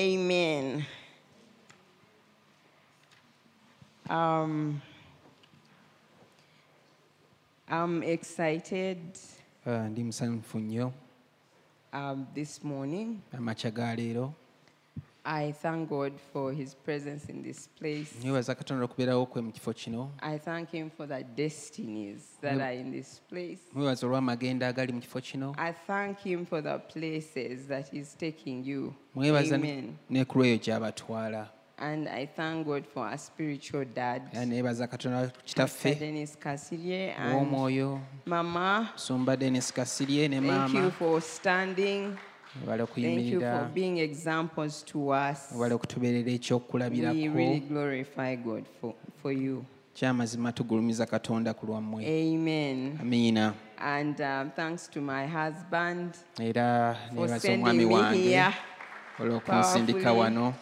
Amen. Um, I'm excited Uh, ndi musanyufu nnyo um, this morning. amakya ga leero I thank God for His presence in this place. nyebaza katonda okubeerawo kwe mu kifo kino I thank Him for the destinies that are in this place. mwebaza olw'amagenda agali mu kifo kino I thank Him for the places that He's taking you. mwebaza Amen. gy'abatwala And I thank God for our spiritual dad, era neyebaza katonda Pastor kitaffe Dennis Kasirye, and ow'omwoyo Mama. musumba denis kasirye ne Thank you maama for standing. Thank you for being examples to us. We really glorify God for, for you. kyamazima tugulumiza katonda ku lwammwe Amen. amiina And um, thanks to my husband era for nebaza omwami me wange here. olw'okunsindika wano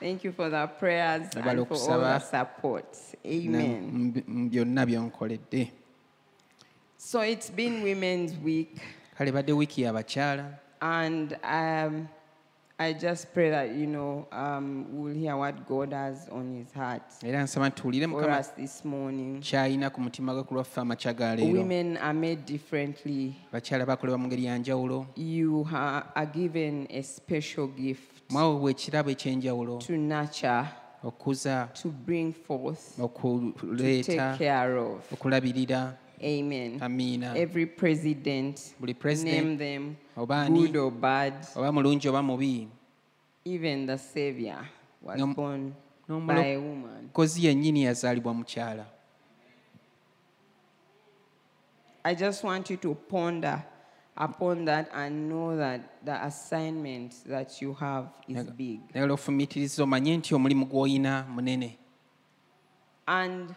Thank you for the prayers and for all the support. Amen. byonna byonkoledde So it's been Women's Week, kale badde wiiki y'abakyala and um, I just pray that you know um, we'll hear what God has on His heart era nsaba tuwulire for mukama us this morning. kyalina ku mutima gwe ku lwaffe amakya ga leero Women are made differently. bakyala bakolebwa mu ngeri ya njawulo You ha- are given a special gift mwaweebwa ekirabo ekyenjawulo to nurture, okuza to bring forth, to okuleeta take care of. okulabirira Amen. amiina Every president, buli president name them, oba good or bad, oba mulungi oba mubi even the Savior was Nom- born n'omulo- by a woman. kozi yennyini yazaalibwa mukyala I just want you to ponder upon that and know that the assignment that you have is big. nayala ofumiitiriza omanye nti omulimu gw'olina munene And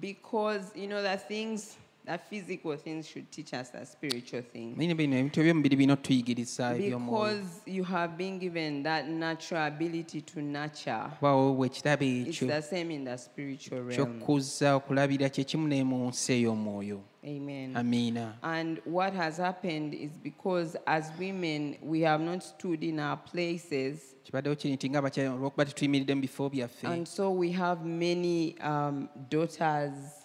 because, you know, the things, the physical things should teach us the spiritual things. manyine bino ebintu ebyomubiri birina otuyigiriza ebyomwoyo Because you have been given that natural ability to nurture. kuba weebwa ekirabo It's the same in the spiritual realm. ky'okkuza okulabira kye kimu ne mu nsi ey'omwoyo Amen. amiina And what has happened is because as women, we have not stood in our places. kibaddewo kiri nti ngaabakyala olwokuba tetuyimiridde mu bifo byaffe And so we have many um, daughters.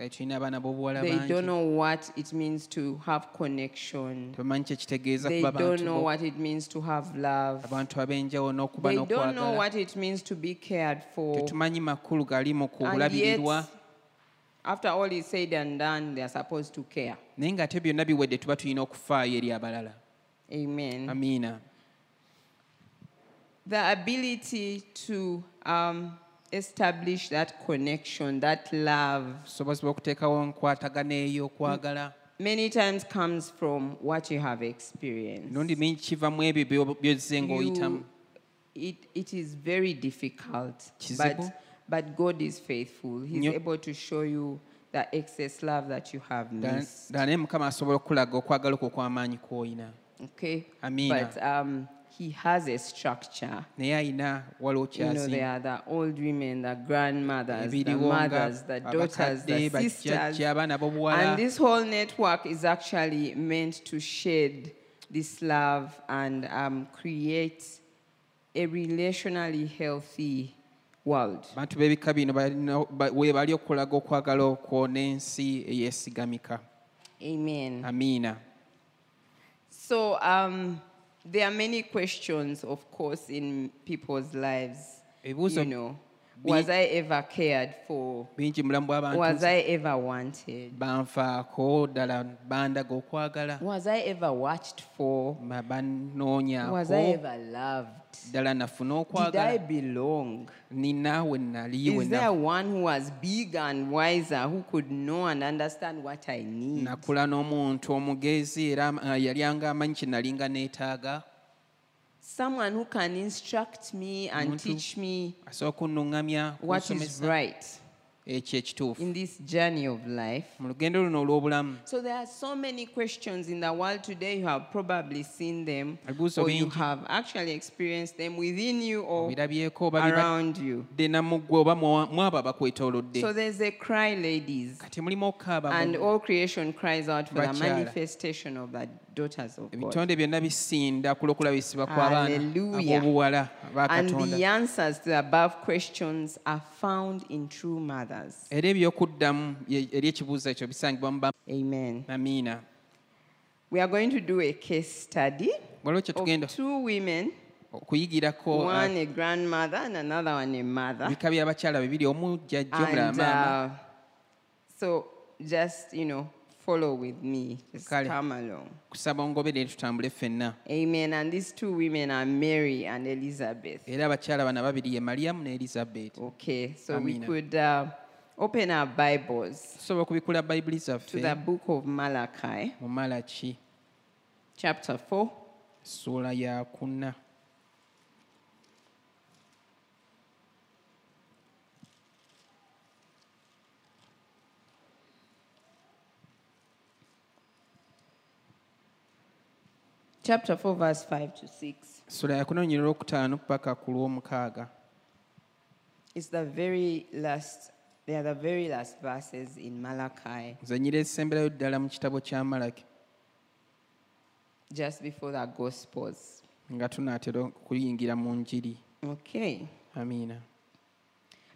They don't know what it means to have connection. They don't know what it means to have love. abantu ab'enjawulo n'okuba They don't know what it means to be cared for. tetumanyi makulu gali mu And yet, after all is said and done, they are supposed to care. naye ng'ate byonna biwedde tuba tulina okufaayo eri abalala Amen. amiina the ability to um, establish that connection, that love, bw'okuteekawo nkwatagana eyo okwagala many times comes from what you have experienced. emirundi mingi kiva mu ebyo byo- byozze ng'oyitamu it, it is very difficult, Kizibu. but, but God is faithful. He's Nyo- able to show you that excess love that you have Ddala missed. ddala naye mukama asobola okulaga okwagala okwo okw'amaanyi kw'olina Okay? Amina. But um, He has a structure. naye alina waliwo You know, there are the old women, the grandmothers, the ebiriwo nga mothers, the daughters, the abakadde sisters. bajjajja abaana b'obuwala And this whole network is actually meant to shed this love and um, create a relationally healthy world. abantu b'ebika bino balina- ba- we bali okulaga okwagala okwo n'ensi eyeesigamika Amen. amiina So um, there are many questions, of course, in people's lives. You know, was I ever cared for? bingi mu bulamu Was I ever wanted? banfaako ddala bandaga okwagala Was I ever watched for? Was I ever loved? Did I belong? nina we nali we Is there one who was big and wiser who could know and understand what I need? Someone who can instruct me and teach me what is right. ekyo ekituufu in this journey of life. mu lugendo luno olw'obulamu So there are so many questions in the world today. You have probably seen them, or you have actually experienced them within you or around you. bibadde namuggwe oba mwa- mwabo abakwetoolodde So there's a cry, ladies, kati mulimu okukaaba and all creation cries out for the manifestation of the daughters of God. Hallelujah. And the answers to the above questions are found in true mothers. Amen. Amina. We are going to do a case study of two women okuyigirako uh, bika byabakyala bibiri omu jjajja omulala maama uh, so just you know follow with me. Just Kale. come along. kusaba ongoberere tutambule ffenna Amen. And these two women are Mary and Elizabeth. era abakyala bano ababiri ye maliyamu ne elizabeth Okay, so we Amina. could uh, open our Bibles tusobola okubikula bayibuli to zaffe the book of Malachi, mu malaki chapter 4. ssuula ya kuna Chapter 4, verse 5 to 6. ssuula ya kuna onyero lwokutaano paka ku lw'omukaaga It's the very last, they are the very last verses in Malachi, nze nyira ezisemberayo ddala mu kitabo kya malaki just before the Gospels. nga tunaatera okuyingira mu njiri Okay. amiina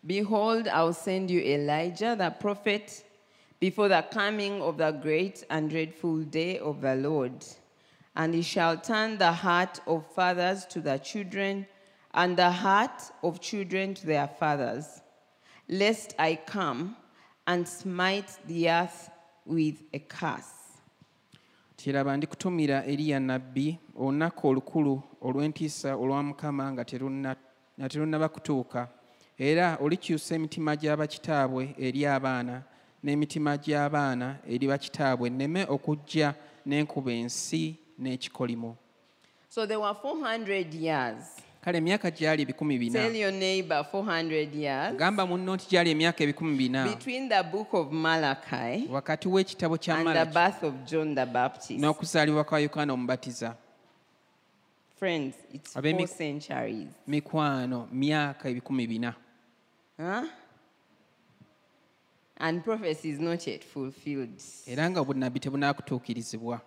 Behold, I'll send you Elijah the prophet before the coming of the great and dreadful day of the Lord. And he shall turn the heart of fathers to their children, and the heart of children to their fathers, lest I come and smite the earth with a curse. kiraba ndikutumira eriya nabbi olunaku olukulu olw'entiisa olwa mukama nga terunnaba kutuuka era olikyusa emitima gy'abakitaabwe eri abaana n'emitima gy'abaana eri bakitaabwe. Nneme okujja n'enkuba ensi n'ekikolimo So there were 400 years. kale emyaka gyali ebikumi bina Tell your neighbor 400 years gamba munno nti gyali emyaka ebikumi bina between the book of Malachi wakati w'ekitabo kya malaki birth of John the Baptist. n'okuzaalibwa kwa yokaana omubatiza Friends, it's Abe four centuries. mikwano myaka ebikumi bina Huh? And prophecy is not yet fulfilled. era nga obunabbi tebunaakutuukirizibwa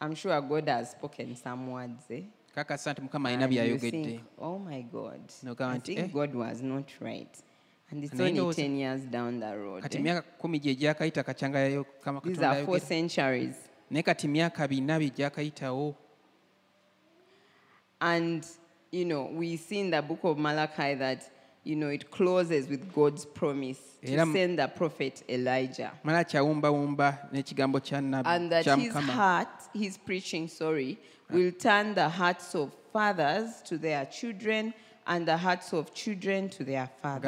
I'm sure God has spoken some words. Eh? kakasa nti mukama alina And you byayogedde think, oh my God, Nogamba I nti, think eh? God was not right. And it's only 10 years down the road. kati eh? myaka kumi gye gyakayita kacyangayayo kama These are four centuries. naye kati myaka bina bye gyakayitawo And, you know, we see in the book of Malachi that, you know, it closes with God's promise to send the prophet Elijah. mala kyawumbawumba n'ekigambo kya nabbi And that his heart, his preaching, sorry, will turn the hearts of fathers to their children and the hearts of children to their fathers.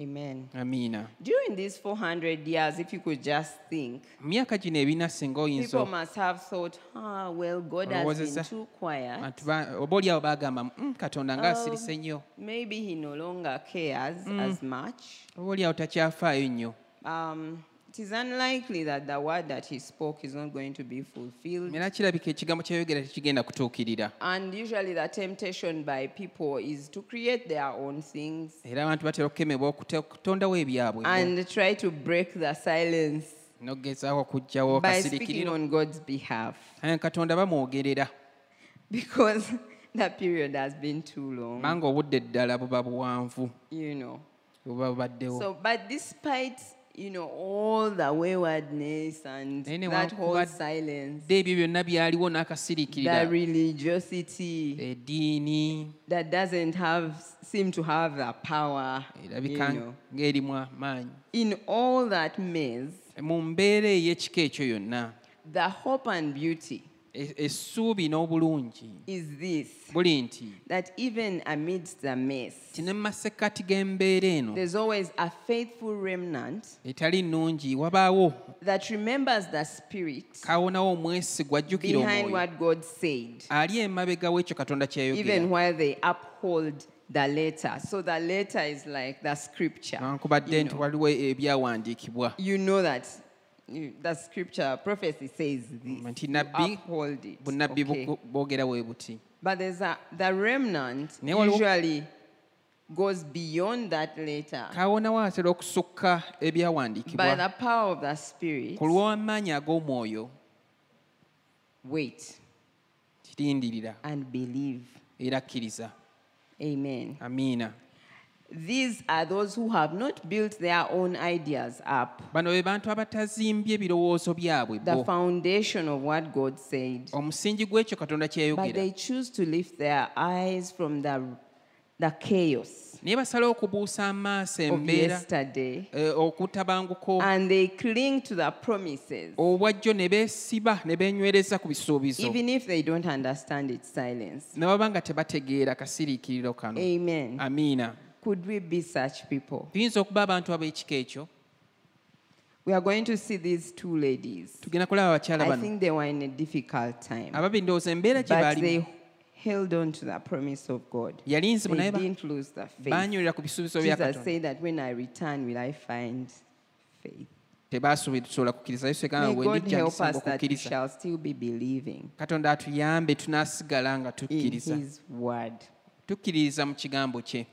Amen. Amina. During these 400 years, if you could just think, mu myaka gino ebina singa oyinza people must have thought, ah, well, God has been too quiet. Abantu ba- oba oli awo bagamba "Mm, Um, Maybe he no longer cares as much. oba oli awo takyafaayo Um, it is unlikely that the word that he spoke is not going to be fulfilled. era kirabika ekigambo kyayogera tekigenda kutuukirira. And usually the temptation by people is to create their own things era abantu batera okukemebwa okute- okutondawo ebyabwe. and try to break the silence n'okugezaako by speaking on God's behalf. Aye, katonda bamwogerera. Because the period has been too long, kubanga obudde ddala buba buwanvu. You know. buba bubaddewo. So, but despite you know all the waywardness and that whole silence, dde ebyo the n'akasiriikirira religiosity. Eddiini that doesn't have seem to have the power, eh, you know. In all that mess, mu mbeera ey'ekika ekyo yonna the hope and beauty essuubi n'obulungi is this buli nti that even amidst the mess, ti ne mu masekkati g'embeera eno there's always a faithful remnant etali nnungi wabaawo that remembers the spirit kawonawo omwesigwa ajjukira behind omwoyo what God said, ali emabega w'ekyo katonda even kyeyogera while they uphold the letter. So the letter is like the scripture. You nti know, waliwo ebyawandiikibwa you know that the scripture prophecy says this. Uphold it. Okay. But there's a, the remnant usually goes beyond that later. kawoonawo atera okusukka ebyawandiikibwa. Ku lw'amaanyi ag'omwoyo. Kirindirira. Era kkiriza amiina. These are those who have not built their own ideas up. bano be bantu abatazimbye ebirowoozo byabwe The bo foundation of what God said. omusingi gw'ekyo katonda But they choose to lift their eyes from the, the chaos naye basalawo okubuusa amaaso of embeera yesterday eh, okutabanguko and they cling to the promises, obwajjo ne beesiba ne beenywereza ku bisuubizo even if they don't understand its silence. ne baba nga tebategeera kasiriikiriro kano Amen. amiina Could we be such people? tuyinza okuba abantu ab'ekika ekyo We are going to see these two ladies. tugenda kulaba abakyala I bano think they were in a difficult time, ababiri ndowooza embeera gye but they held on to the promise of God. yali nzibu They naye ba- didn't lose the faith. baanywerera ku bisuubizo bya Jesus katonda said that when I return, will I find faith? tebaasuubira kukkiriza yesu ekanga May God help us that we okukkiriza shall still be believing katonda atuyambe tunaasigala nga in tukkiriza His word. tukkiririza mu kigambo kye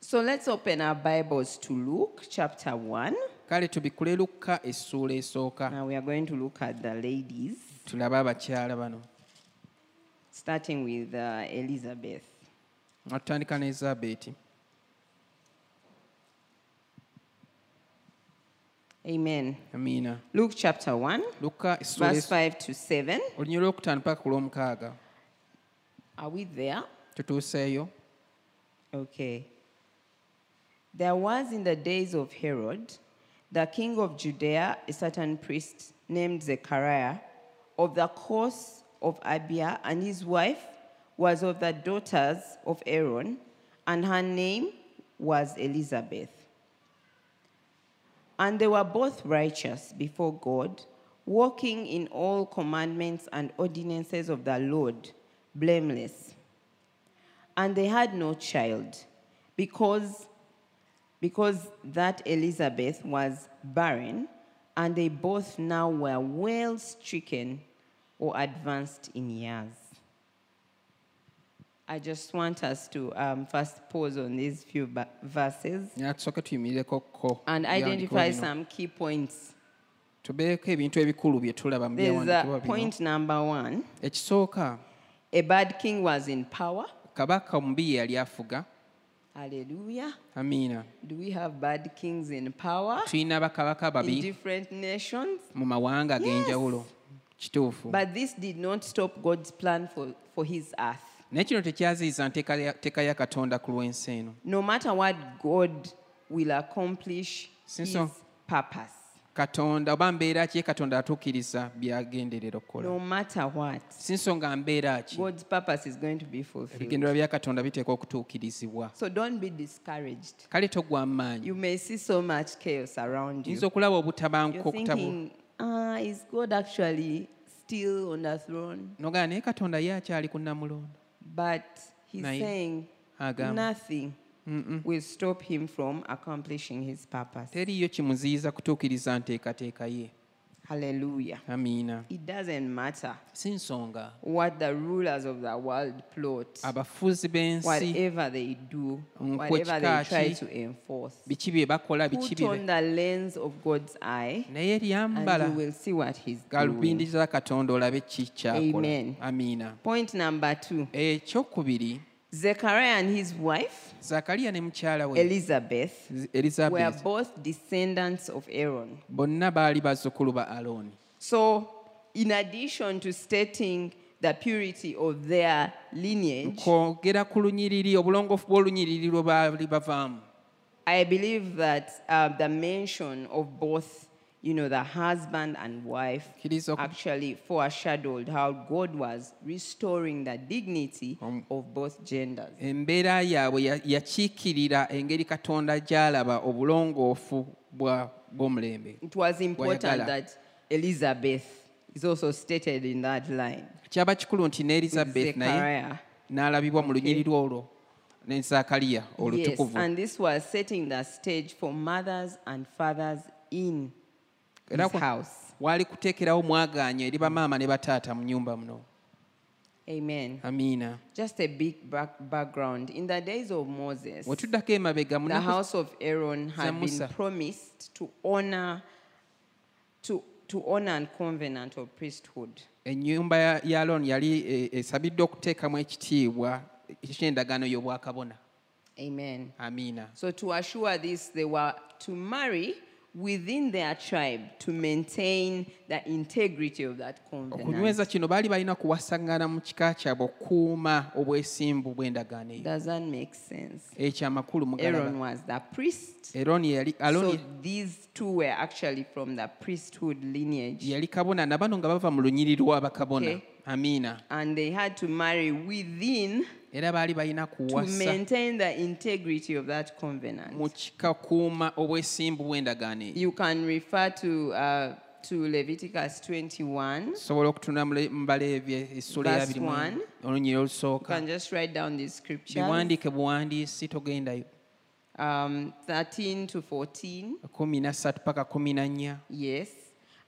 So let's open our Bibles to Luke chapter 1. kale tubikule lukka essuula esooka Now we are going to look at the ladies, tulabe abakyala bano starting with uh, Elizabeth. nga tutandika ne ezabeeti Amen. amiina Luke chapter 1, lukka verse es- 5 to 7. olunyiri lwokutaano paka ku lwomukaaga Are we there? tutuuseeyo Okay. There was in the days of Herod, the king of Judea, a certain priest named Zechariah of the course of Abia, and his wife was of the daughters of Aaron, and her name was Elizabeth. And they were both righteous before God, walking in all commandments and ordinances of the Lord, blameless. And they had no child because, because that Elizabeth was barren, and they both now were well stricken or advanced in years. I just want us to um, first pause on these few verses naye tusooke tuyimirireko ko and identify some key points. tubeeko ebintu ebikulu bye tulaba mu There's uh, point number one a bad king was in power. Hallelujah. amiina Do we have bad kings in power tulina bakabaka in babi different nations? mu mawanga ag'enjawulo kituufu But this did not stop God's plan for, for his earth. naye kino tekyaziyiza nteeka ya- katonda ku lw'ensi eno No matter what God will accomplish his purpose. Katonda oba mbeera ki ye katonda atuukiriza byagenderera okukola No matter what, si nsonga mbeera ki God's purpose is going to be fulfilled. ebigendererwa bya katonda biteekwa okutuukirizibwa So don't be discouraged. kale togwa mu You may see so much chaos around you. yinza okulaba obutabanguko You're thinking, ah, is God actually still on the throne? nogaa naye katonda ye akyali ku namulondo But he's Naye, saying agamba. Will stop him from accomplishing his purpose. teriiyo kimuziyiza kutuukiriza nteekateeka ye Hallelujah. amiina It doesn't matter si nsonga what the rulers of the world plot, abafuzi b'ensi whatever they do, whatever they try to enforce. biki bye bakola biki Put on the lens of God's eye naye and lyambala you will see what he's doing. galubindi za katonda olabe ki kyakola Amen. amiina Point number two ekyokubiri Zechariah and his wife, zakaliya ne mukyala we Elizabeth, were elizabeth. both descendants of Aaron. bonna baali bazzukulu ba alooni So, in addition to stating the purity of their lineage, kwogera ku lunyiriri obulongoofu bw'olunyiriri lwe baali bavaamu. I believe that uh, the mention of both, you know, the husband and oku- actually foreshadowed how God was restoring the dignity Um, of both genders. embeera yaabwe ya- yakiikirira engeri katonda gy'alaba obulongoofu bw'omulembe. It was important that Elizabeth is also stated in that line. kyaba kikulu nti ne elizabeth naye n'alabibwa mu lunyiriri olwo ne zakaliya Yes, olutukuvu. and this was setting the stage for mothers and fathers in Era his kwa- house. waali kuteekerawo mwagaanya eri bamaama ne bataata mu nyumba muno Amen. Amina. Just a big back background. In the days of Moses, bwe tuddako emabega the house of Aaron had been promised to honor, to, to honor and covenant of priesthood. ennyumba ya- alooni yali esabiddwa okuteekamu ekitiibwa eky'endagaano y'obwakabona Amen. amina So to assure this, they were to marry within their tribe to maintain the integrity of that covenant. okunyweza kino baali balina kuwasangana mu kika kyabwe okukuuma obwesimbu bw'endagaano eyo Does that make sense? amakulu Aaron was the priest. yali So these two were actually from the priesthood lineage. kabona na nga bava mu lunyiri lw'abakabona Okay. amiina And they had to marry within era baali balina to kuwasa maintain the integrity of that covenant. mu kikakuuma obwesimbu bw'endagaano eyo You can refer to, uh, to Leviticus 21. sobola okutunda mu Le- mu baleevye essula ya Verse one. olunyiri You can just write down these scriptures. buwandiisi togendayo Um, 13 to 14, kumi na ssatu paka kumi na nnya yes.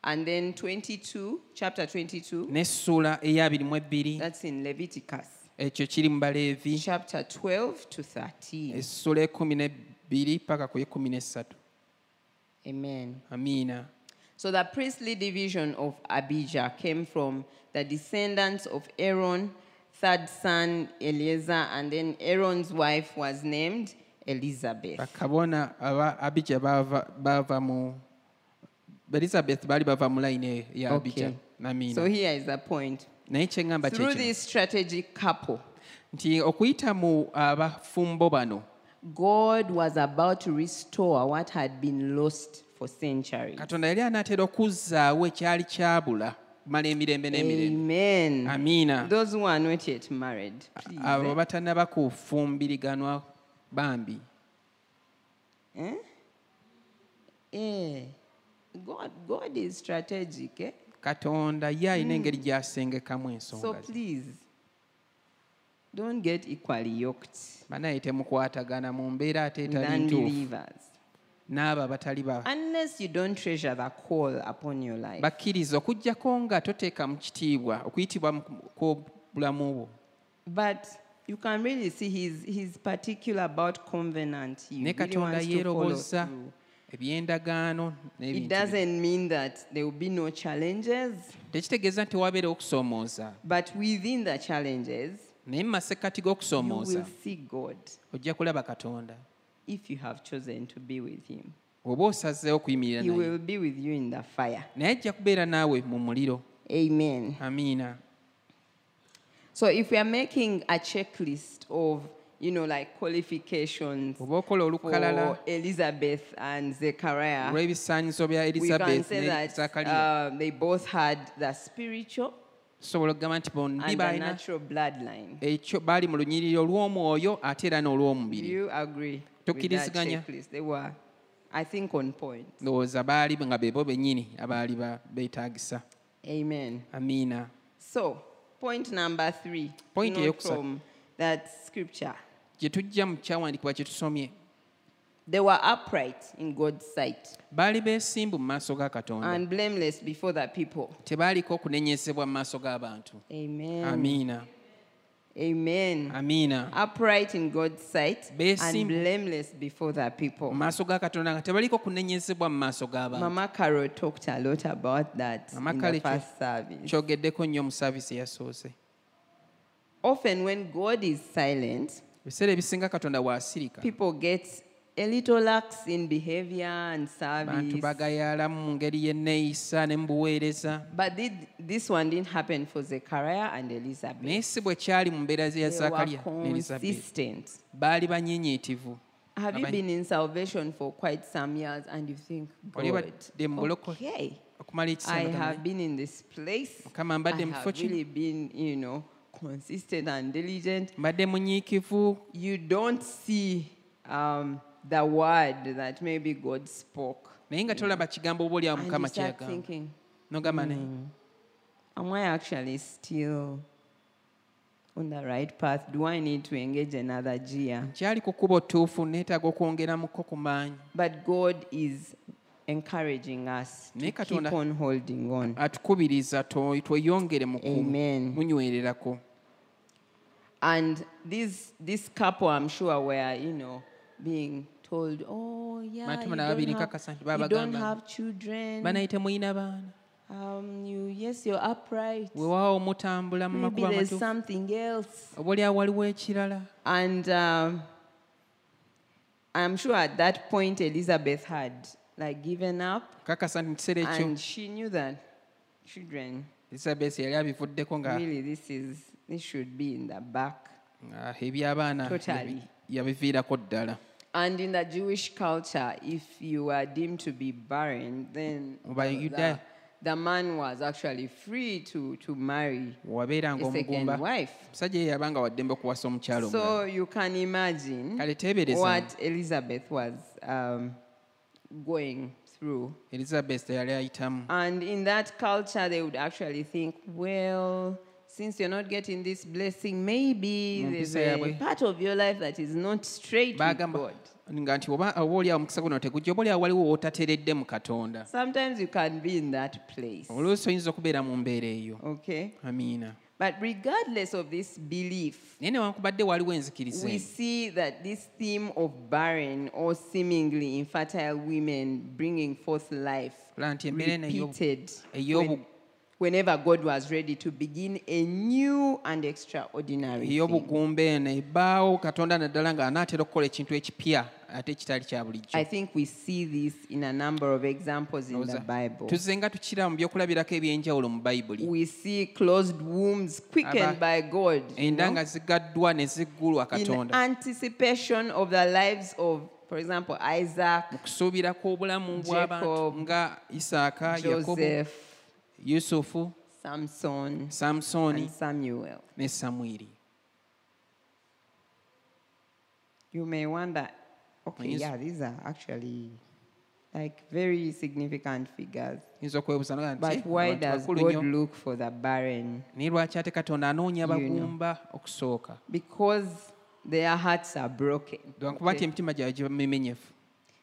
And then 22, chapter 22, n'essula eyabiri mu ebbiri that's in Leviticus. Ekyo kiri mu baleevi Chapter 12 to 13. essula ekumi n'ebbiri paka ku ekumi n'essatu Amen. amiina So the priestly division of Abijah came from the descendants of Aaron, third son Eleazar, and then Aaron's wife was named Elizabeth. bakabona aba abija bava, bava mu elizabeth baali bava mu layini ya abija Okay. namiina So here is the point. Naye kyeŋŋamba Through this strategic couple, nti okuyita mu abafumbo bano God was about to restore what had been lost for centuries. katonda yali anaatera okuzzaawo ekyali kyabula kumala emirembe n'emirembe Amen. amiina Those who are not yet married, please. abo eh? batannaba kufumbiriganwa bambi Eh? Eh. God, God is strategic. Eh? Katonda ye alina engeri gy'asengekamu So ensonga don't get equally yoked banaye temukwatagana mu mbeera ate etali ntuufu n'abo abatali ba Unless you don't treasure the call upon your life. bakkiriza okugjako nga toteeka mu kitiibwa okuyitibwa mu kw'obulamu bwo you can really see he's, he's particular about covenant. He really katonda wants to follow through. Ebyendagaano It doesn't mean that there will be no challenges, tekitegeeza nti wabeera okusoomooza but within the challenges, naye mu masekkati you g'okusoomooza will see God ojja kulaba katonda if you have chosen to be with him. oba osazeewo okuyimirira He will be with you in the fire. naye ajja kubeera naawe mu muliro Amen. amiina So if we are making a checklist of, you know, like qualifications oba okola olukalala for Elizabeth and Zechariah, we can say that uh, they both had the spiritual tusobola okugamba nti bombi balina natural bloodline. ekyo baali mu lunyiriri olw'omwoyo ate era Do n'olw'omubiri you agree with that Tukkiriziganya. checklist? They were, I think, on point. ndowooza baali nga bebo bennyini abaali ba- beetaagisa Amen. amiina So, point number three. Point note eyokusatu. from that scripture. Gye tujja mu kyawandiikibwa kye tusomye They were upright in God's sight baali beesimbu mu maaso ga katonda and blameless before the people. tebaaliko okunenyezebwa mu maaso g'abantu Amen. amiina Amen. amiina Upright in God's sight and Beesimbu. blameless before the mu people. maaso ga katonda nga tebaaliko kunenyezebwa mu maaso g'abantu Mama Carol talked a lot about that Mama in Carol the first service. kyogeddeko nnyo mu saavisi eyasoose Often, when God is silent, ebiseera ebisinga katonda bw'asirika people get a little lax in behavior and service. mu ngeri y'enneeyisa ne mu buweereza But did, this one didn't happen for Zechariah and Elizabeth. si bwe kyali mu mbeera ya They were consistent. Have you been in salvation for quite some years and you think, God, badde mu bulokole okay, I have been in this place. I mbadde mu kifo have really been, you know, consistent and diligent. mbadde munyiikivu You don't see um, the word that maybe God spoke. naye nga tolaba kigambo oba oliawo And you start kyeyagamba thinking, nogamba naye am I actually still on the right path? Do I need to engage another gear? kyali ku kkuba otuufu neetaaga okwongeramuko ku maanyi But God is encouraging us to Naye keep Katonda- on holding on. atukubiriza to- tweyongere mu Amen. kumunywererako And this this couple, I'm sure, were you know being told, "Oh yeah, you Matuma na babiri don't, have, you don't have children. banaye temulina baana Um, you yes, you're upright. weewaawo mutambula mu Maybe makuba there's something else." waliwo ekirala And um, I'm sure at that point Elizabeth had like given up, kakasa nti kiseera ekyo and she knew that children elizabeth yali abivuddeko nga really this is this should be in the back. ebyabaana Totally. yabiviirako ddala And in the Jewish culture, if you were deemed to be barren, then Oba the, Yuda- the man was actually free to, to marry wabeeranga a second omugumba wife. musajja ye yabanga waddembe okuwasa omukyalo So omulala you can imagine kale teebereza what Elizabeth was um, going through. elizabeth yali ayitamu And in that culture, they would actually think, well, since you're not getting this blessing, maybe there's a part of your life that is not straight with God. nga nti oba oba omukisa guno tegujja oba waliwo wootateredde mu katonda Sometimes you can be in that place. oluusi oyinza okubeera mu mbeera eyo Okay? amiina But regardless of this belief, naye newankubadde waliwo enzikiriza we see that this theme of barren or seemingly infertile women bringing forth life Olaba nti embeera eno ey'obu- repeated when- whenever God was ready to begin a new and extraordinary thing. ey'obugumba katonda naddala ng'anaatera okukola ekintu ekipya ate ekitali kya I think we see this in a number of examples in the Bible. tuzze nga tukira mu byokulabirako ebyenjawulo mu bayibuli We see closed wombs quickened by God. you know? nga zigaddwa ne in anticipation of the lives of, for example, Isaac, mu kusuubira kw'obulamu bw'abantu Jacob, nga isaaka yakobo Joseph, yusufu Samson, samsoni and Samuel. ne samwiri You may wonder, okay, yeah, these are actually like very significant figures. yinza okwebuuza But why does God look for the barren? naye lwaki ate katonda anoonya abagumba okusooka Because their hearts are broken. lwakuba nti okay? emitima gyabwe giba mimenyefu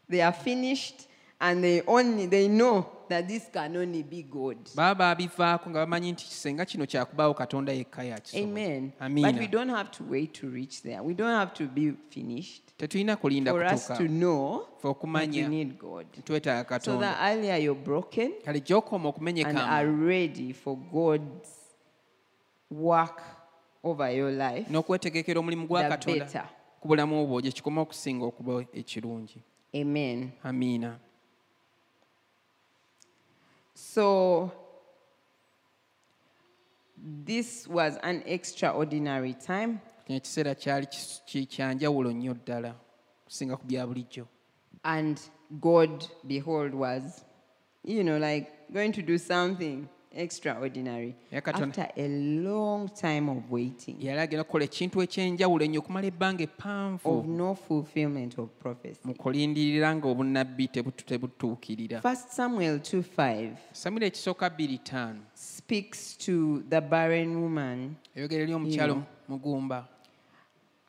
They are finished and they only they know that this can only be God. baba baabivaako nga bamanyi nti kisenga kino kyakubaawo katonda yekka Amen. But we don't have to wait to reach there. We don't have to be finished tetulina kulinda for us kutuuka to know fe that we okumanya need God. twetaaga So katonda that earlier you're broken kale gyokoma and okumenyeka are ready for God's work over your life. n'okwetegekera omulimu gwa the katonda better. ku bulamu bwo gye kikoma okusinga okuba ekirungi Amen. amiina So this was an extraordinary time. kino ekiseera kyali kyanjawulo nnyo ddala kusinga ku bya bulijjo And God, behold, was, you know, like going to do something extraordinary. After a long time of waiting, yali agenda kukola ekintu ekyenjawulo ennyo okumala ebbanga eppanvu of no fulfillment of prophecy. mu kulindirira nga obunnabbi tebutu- tebutuukirira. First Samuel 2 5 samira ekisooka bbiri ttaano. speaks to the barren woman eyogera eri omukyalo mugumba.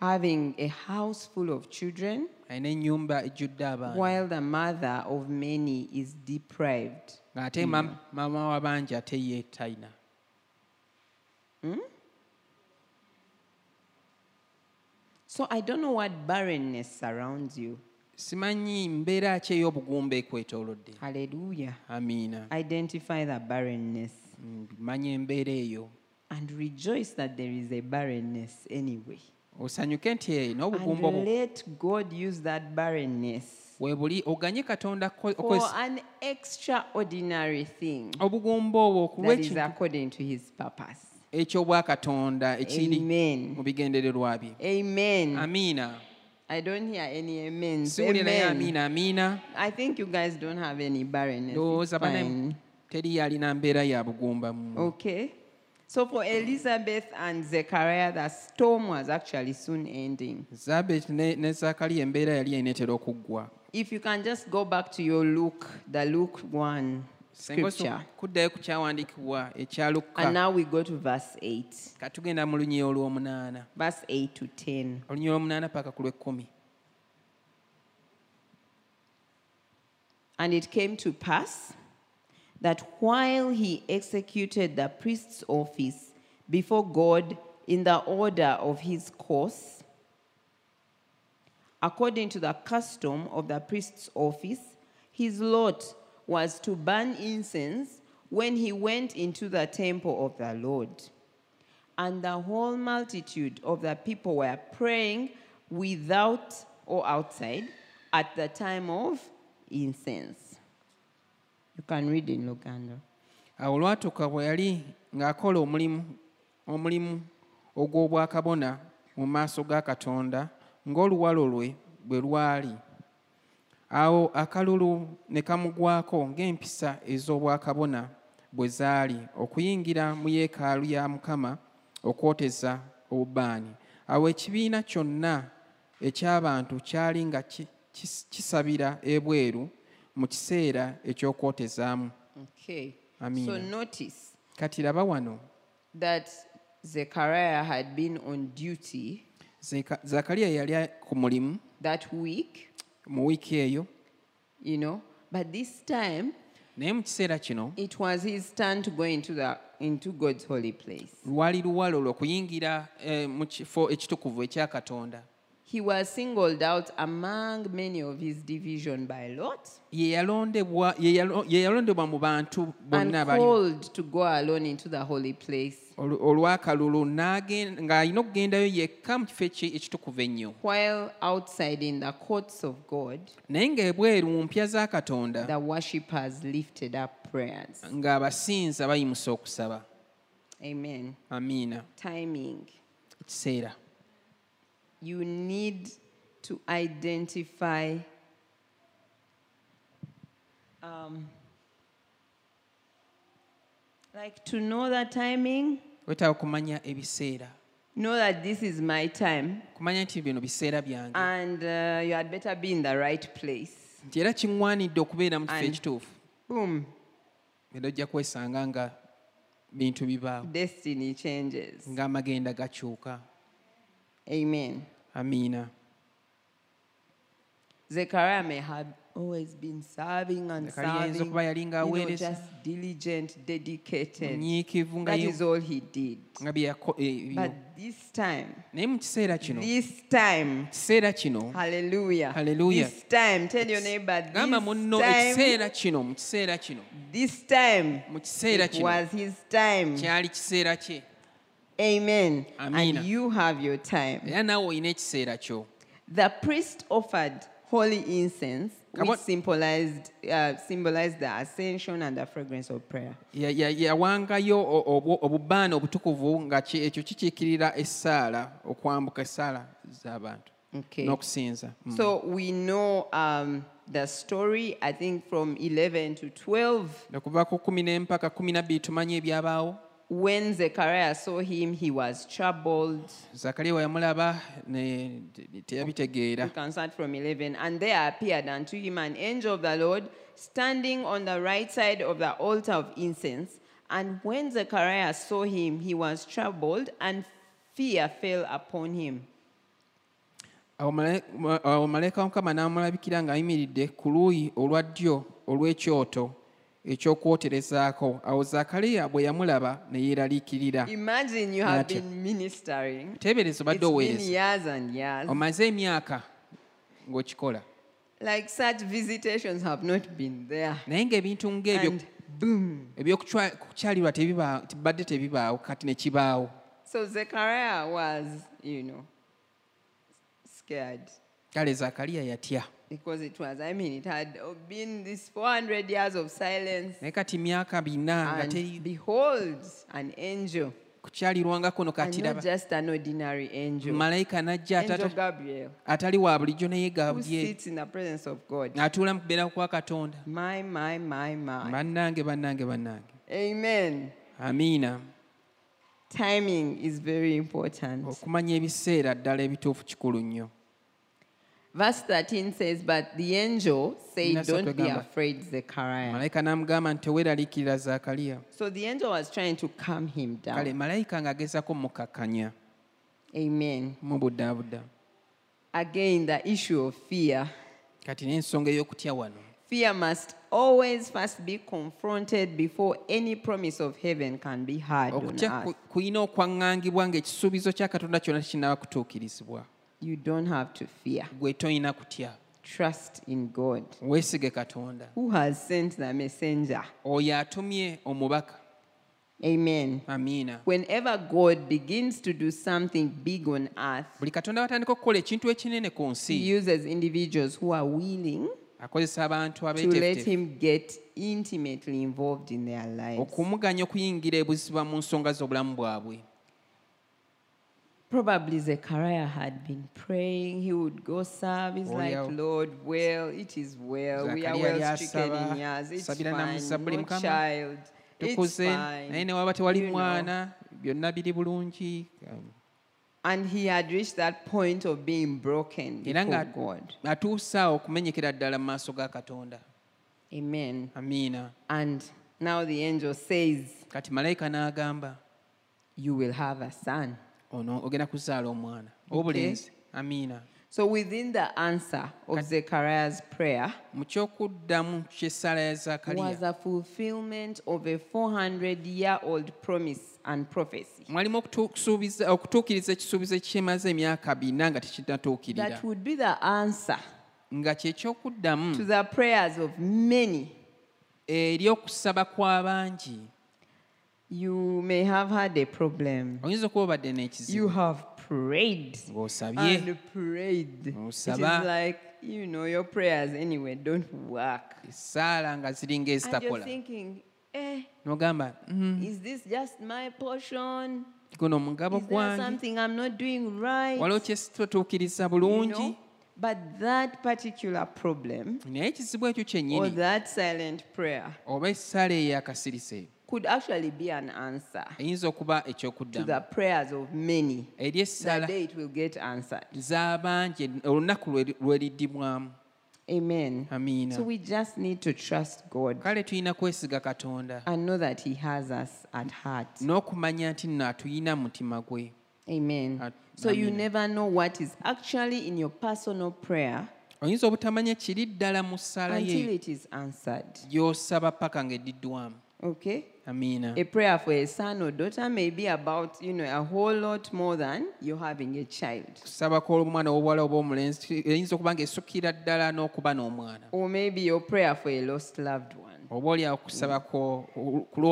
having a house full of children alina ennyumba ejjudde abaana while the mother of many is deprived. Ng'ate mam- maama w'abangi ate ye talina So I don't know what barrenness surrounds you. simanyi mbeera ki ey'obugumba ekwetoolodde. Hallelujah. amiina. Identify the barrenness. Mm, manya embeera eyo. And rejoice that there is a barrenness anyway. osanyuke nti obwo let God use that barrenness weebuli oganye katonda for an extraordinary thing obugumba obwo that is kulwekintu according to his purpose. ekyobwakatonda ekiri Amen. mu bigendererwa bye Amen. amiina I don't hear any amens. Amen. amiina I think you guys don't have any barrenness. It's ndowooza bane fine. teri yalina mbeera ya bugumba mu Okay. So for Elizabeth and Zechariah, the storm was actually soon ending. Zabeti ne, ne zakaliya embeera yali eneetera okuggwa If you can just go back to your Luke, the Luke 1 scripture. oso- kuddayo ku kyawandiikibwa ekya And now we go to verse 8. katugenda mu lunyiri olw'omunaana Verse 8 to 10. olunyiri olw'omunaana paka ku lw'ekkumi And it came to pass that while he executed the priest's office before God in the order of his course, according to the custom of the priest's office, his lot was to burn incense when he went into the temple of the Lord. And the whole multitude of the people were praying without or outside at the time of incense. You can read in Luganda. awo olwatuuka bwe yali ng'akola omulimu omulimu ogw'obwakabona mu maaso ga katonda ng'oluwalo lwe bwe lwali. Awo akalulu ne kamugwako ng'empisa ez'obwakabona bwe zaali okuyingira mu yeekaalu ya mukama okwoteza obubaani. Awo ekibiina kyonna eky'abantu kyali nga ki- kis- kisabira ebweru mu kiseera eky'okwotezaamu. Kati laba wano. that Zechariah had been on duty zakaliya yali ku mulimu that week, mu wiiki eyo you know, but this time naye mu kiseera kino it was his turn to go into the into God's holy place. lwali luwalo olwokuyingira eh, mu kifo ekitukuvu ekya katonda He was singled out among many of his division by Lot ye yalondebwa mu bantu and bonna abali called to go alone into the holy place. olw'akalulu ng'alina okugendayo yekka mu kifo ekitukuva ekitukuvu ennyo While outside in the courts of God, naye ng'ebweru mu mpya za katonda the worshippers lifted up prayers. ng'abasinza bayimusa okusaba Amen. amiina Timing. ekiseera You need to identify um, like to know the timing, wetaaga kumanya ebiseera. Know that this is my time, kumanya nti bino biseera byange. And uh, you had better be in the right place. nti era kiŋŋwanidde okubeera mu kifo ekituufu. Boom, era ojja kwesanga nga bintu bibaawo. Destiny changes. ng'amagenda gakyuka. Amen. Amiina Zechariah may have always been serving and Zechariah serving, you know, just diligent, dedicated. nga is all he did. nga bye yako- eh, But this time, naye mu kiseera kino this time, hallelujah. Hallelujah. This time, tell your neighbor, this time, ekiseera kino mu kiseera kino this time, it was his time. Amen. Amina. And you have your time. era naawe olina ekiseera kyo The priest offered holy incense, Come which symbolized, uh, symbolized the ascension and the fragrance of prayer. Ya- ya- yawangayo o- obwo- obubaane obutukuvu nga ki- ekyo kikiikirira essaala okwambuka essaala z'abantu Okay. n'okusinza Mm. So we know um, the story, I think, from 11 to 12. okuva ku kumi n'empaka kumi nabbiri tumanyi ebyabaawo When Zechariah saw him, he was troubled. Zakariya we yamulaba ne teyabitegeera You can start from 11. And there appeared unto him an angel of the Lord standing on the right side of the altar of incense. And when Zechariah saw him, he was troubled, and fear fell upon him. awo malayika wa mukama n'amulabikira ng'ayimiridde ku luuyi olwa ddyo olw'ekyoto eky'okwoterezaako. Awo zakaliya bwe yamulaba ne yeeraliikirira. Obadde been oweereza. omaze emyaka ng'okikola. Like such visitations have not been there. naye ng'ebintu ng'ebyo ebyokukyalirwa tebiba- tibadde tebibaawo kati ne kibaawo. So Zechariah was, you know, scared kale zaakaliya yatya. Because it was i mean it had been this 400 years of silence. Naye kati myaka bina nga teri behold an angel. Kukyalirwanga kuno katirabaamalayika n'ajja atali wa bulijjo naye gabulyeri atuula mu kubeera kwa katonda. Bannange bannange bannange. Amiina. Okumanya ebiseera ddala ebituufu kikulu nnyo. Verse 13 says, But the angel said, Don't be afraid, Zechariah. malayika n'amugamba nti teweeraliikirira zaakaliya So the angel was trying to calm him down. malayika ng'agezaako mukakkanya Amen. Again, the issue of fear. kati n'ensonga ey'okutya wano Fear must always first be confronted before any promise of heaven can be heard on earth. Kulina okwaŋŋangibwa ng'ekisuubizo kya katonda kyonna tekinnaba kutuukirizibwa You don't have to fear. gwe tolina kutya Trust in God, weesige katonda who has sent the messenger. oyo atumye omubaka Amen. amiina Whenever God begins to do something big on earth, buli katonda batandika okukola ekintu ekinene ku He uses individuals who are willing akozesa abantu to let Him get intimately involved in their lives. okumuganya okuyingira ebuziba mu nsonga z'obulamu bwabwe Probably Zechariah had been praying. He would go serve. He's oh, like, Olyawo. Lord, well, it is well. We are well stricken in years. It's fine. No child. It's fine. ne waba tewali You know. mwana byonna biri bulungi um, And he had reached that point of being broken before God. atuuse awo okumenyekera ddala mu maaso ga katonda Amen. amiina And now the angel says, kati malayika n'agamba You will have a son. Ono ogenda kuzaala omwana. Obulenzi. Amiina So within the answer of Zechariah's prayer was a fulfillment of a 400 year old promise and prophecy. Mwalimu okutuukiriza ekisuubizo ekimaze emyaka bina nga tekinatuukirira that would be the answer nga to the prayers of many. You may have had a problem. oyinza okuba obadde You n'ekizibu have prayed ng'osabye and prayed. It is Osaba. like, you know, your prayers anyway don't work. essaala nga ziringa And you're ezitakola thinking, eh, n'ogamba "Mm, is this just my portion? guno Is there gwange something I'm not doing right? waliwo You bulungi know? But that particular problem naye ekizibu ekyo or kyennyini that silent prayer oba essaala could actually be an answer eyinza okuba to ekyokuddamu prayers of many. eri The essaala day it will get answered. z'abangi olunaku lwe- lweriddibwamu Amen. amiina So we just need to trust God kale tulina kwesiga katonda and know that He has us at heart. n'okumanya nti nno atuyina mu mutima gwe Amen. At- So you Amen. never know what is actually in your personal prayer oyinza obutamanya kiri ddala mu ssaala until ye it is answered. gy'osaba paka ng'eddiddwamu Okay? Amiina A prayer for a son or daughter may be about, you know, a whole lot more than you having a child. kusaba kw'omwana w'obuwala oba omulenzi eyinza okuba ng'esukkira ddala n'okuba n'omwana Or maybe your prayer for a lost loved one. oba oli akusaba ko-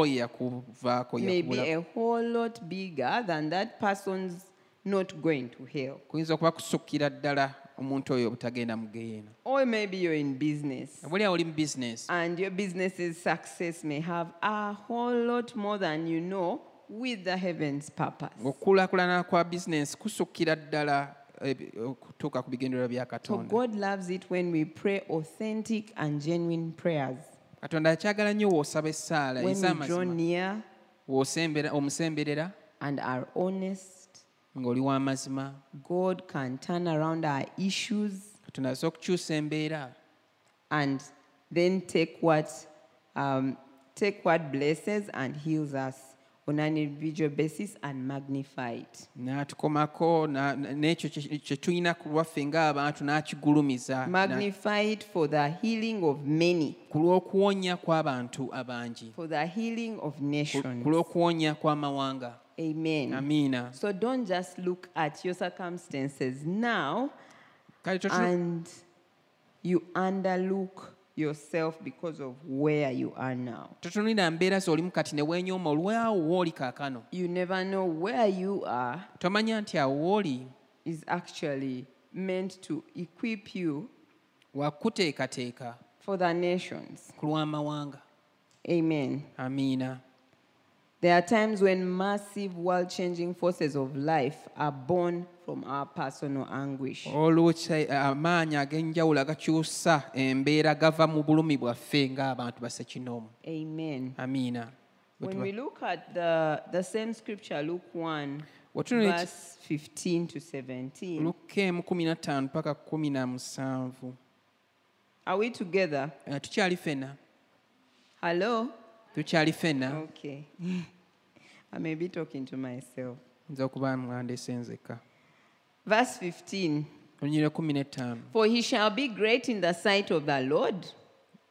yakuvaako May be a whole lot bigger than that person's not going to hell. kuyinza okuba kusukkira ddala omuntu oyo obutagenda mu geyeena Or maybe you're in business. Oba oli awo oli mu bizinesi and your business's success may have a whole lot more than you know with the heaven's purpose. okukulaakulana kwa bizinesi kusukkira ddala ebi- okutuuka ku bigendererwa bya So katonda. God loves it when we pray authentic and genuine prayers. katonda akyagala nnyo w'osaba essaala When we draw ez'amazima. near w'osembera- omusemberera. and are honest, ng'oli w'amazima God can turn around our issues katonda asobola okukyusa embeera. and then take what um, take what blesses and heals us on an individual basis and magnify it. n'atukomako na- na- n'ekyo kye kye tulina ku lwaffe ng'abantu n'akigulumiza. Magnify it for the healing of many, ku lw'okuwonya kw'abantu abangi. For the healing of nations. ku lw'okuwonya kw'amawanga Amen. amiina So don't just look at your circumstances now and you underlook yourself because of where you are now. totunulira mbeera z'olimu kati ne weenyooma olwawo w'oli kaakano You never know where you are tomanya nti is actually meant to equip you wakuteekateeka for the nations. ku lw'amawanga Amen. amiina There are times when massive world changing forces of life are born from our personal anguish. amaanyi ag'enjawulo agakyusa embeera gava mu bulumi bwaffe ng'abantu basekinoomu Amen. amiina When we look at the, the same scripture, Luke 1, Watuno eki- verse 15 to 17, luka emu kumi na ttaano paka kumi na musanvu are we together? Eh, tukyali Hello? tukyali Okay. I may be talking to myself. nza okuba mwandese nzeka Verse 15 olunyiriro kumi n'ettaano. For he shall be great in the sight of the Lord,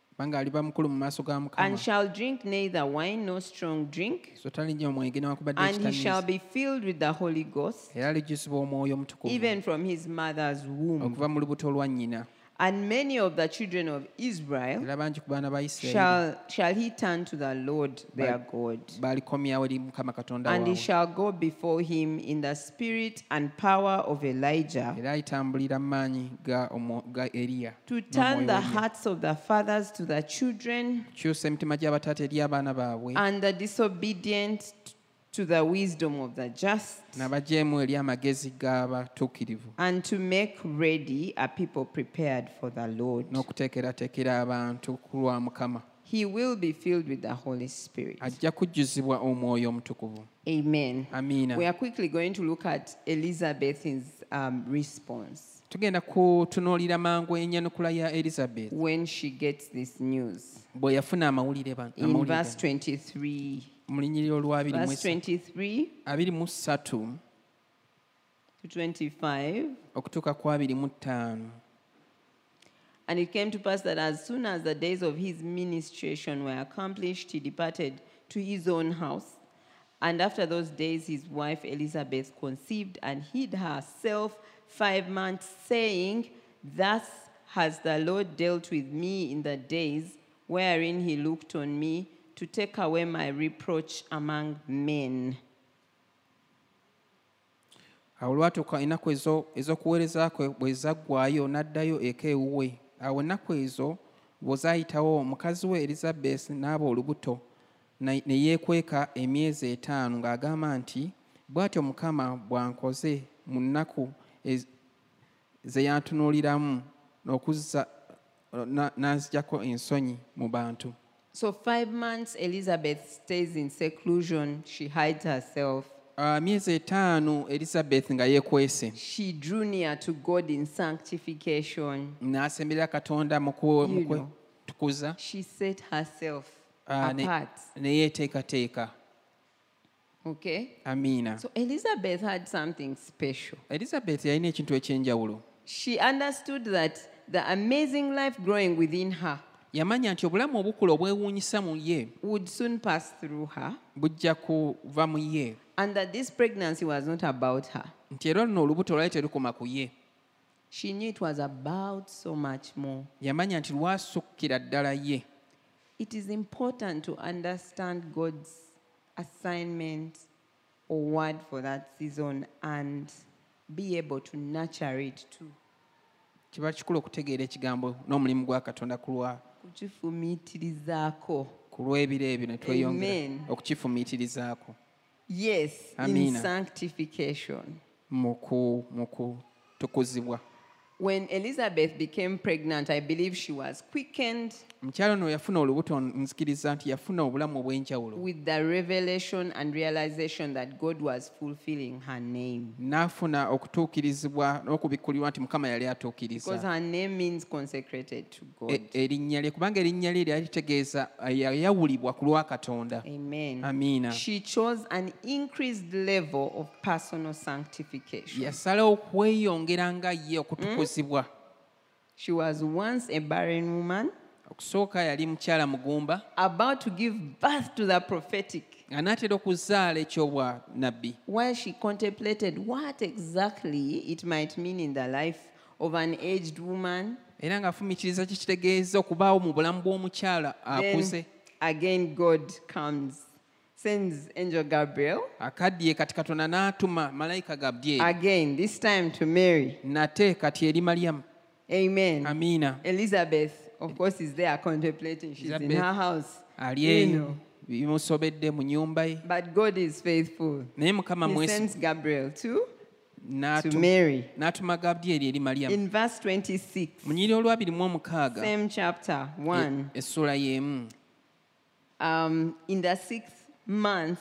kubanga aliba mukulu mu maaso ga and shall drink neither wine nor strong drink, so talinnya omwenge newankubadde and he shall ekitamiiza be filled with the Holy Ghost, era alijjuzibwa omwoyo omutukuvu. even from his mother's womb. okuva mu lubuto lwa nnyina And many of the children of Israel era bangi ku baana ba isirayiri. shall, shall he turn to the Lord their God. baalikomyawo eri mukama katonda And he shall go before him in the spirit and power of Elijah. Era alitambulira mu maanyi ga omwo- ga eriya to turn the hearts of the fathers to the children kyusa emitima gy'abataata eri abaana baabwe. and the disobedient to the wisdom of the just, n'abajeemu eri amagezi g'abatuukirivu and to make ready a people prepared for the Lord. n'okuteekerateekera abantu ku lwa mukama He will be filled with the Holy Spirit. ajja kujjuzibwa omwoyo omutukuvu Amen. amiina We are quickly going to look at Elizabeth's um, response tugenda kutunuulira mangu enyanukula ya elizabeth when she gets this news. bwe yafuna amawulire In verse 23, mu lunyiriro lwa verse 23 abiri mu ssatu 25. okutuuka ku abiri mu ttaano And it came to pass that as soon as the days of his ministration were accomplished, he departed to his own house. And after those days, his wife Elizabeth conceived and hid herself five months, saying, Thus has the Lord dealt with me in the days wherein he looked on me to take away my reproach among men. awo lwatuuka ennaku ezo- ez'okuweereza kwe bwe zaggwayo n'addayo eka ewuwe awo ennaku ezo bwe zaayitawo omukazi we elizabeth n'aba olubuto ne yeekweka emyezi etaano ng'agamba nti bw'atyo mukama bw'ankoze mu nnaku ze yantunuuliramu okuzza na- n'anzijjako ensonyi mu bantu So, five months, Elizabeth stays in seclusion. She hides herself. Myezi etaano elizabeth nga yeekwese She drew near to God in sanctification. n'asemberera katonda mu ku- mu You know. kwetukuza She set herself Ah, ne- apart. ne yeeteekateeka Okay? amiina So Elizabeth had something special. elizabeth yalina ekintu ekyenjawulo She understood that the amazing life growing within her yamanya nti obulamu obukula obwewuunyisa mu ye would soon pass through her, bujja kuva mu ye and that this pregnancy was not about her. nti era luno olubuto lwali terukoma ku ye She knew it was about so much more. yamanya nti lwasukkira ddala ye It is important to understand God's assignment or word for that season and be able to nurture it too. kiba kikulu okutegeera ekigambo n'omulimu gwa katonda ku lwa- kukifumiitirizaako ku lw'ebiro ebyo ne tweyongera okukifumiitirizaako yes in sanctification. Mu ku- mu kutukuzibwa when elizabeth became pregnant i believe she was quickened omukyalo ono yafuna olubuto nzikiriza nti yafuna obulamu obw'enjawulo. With the revelation and realization that god was fulfilling her name. N'afuna okutuukirizibwa n'okubikkulirwa nti mukama yali because her name means consecrated to god. E- erinnya lye kubanga erinnya lye lyali litegeeza yayawulibwa ku lwa katonda. Amen. Amiina. She chose an increased level of personal sanctification. Yasalawo okweyongera nga ye okutukuzibwa. She was once a barren woman okusooka yali mukyala mugumba about to give birth to the prophetic. anaatera okuzaala ekyobwa nabbi while she contemplated what exactly it might mean in the life of an aged woman, era kikitegeeza okubaawo mu bulamu bw'omukyala akuze. again God comes, sends angel Gabriel, akaddiye kati katonda n'atuma malayika gabyeri again, this time to Mary. nate kati eri maliyamu Amen. amiina. Elizabeth, of course, is there contemplating. She's in her house. ali You eyo know, bimusobedde mu nnyumba ye But God is faithful. naye mukama He sends Gabriel to, to Mary. n'atuma gabudyeri eri maliyamu In verse 26, mu nyiri olwabiri mu omukaaga same chapter 1. e- essula y'emu Um, in the sixth month,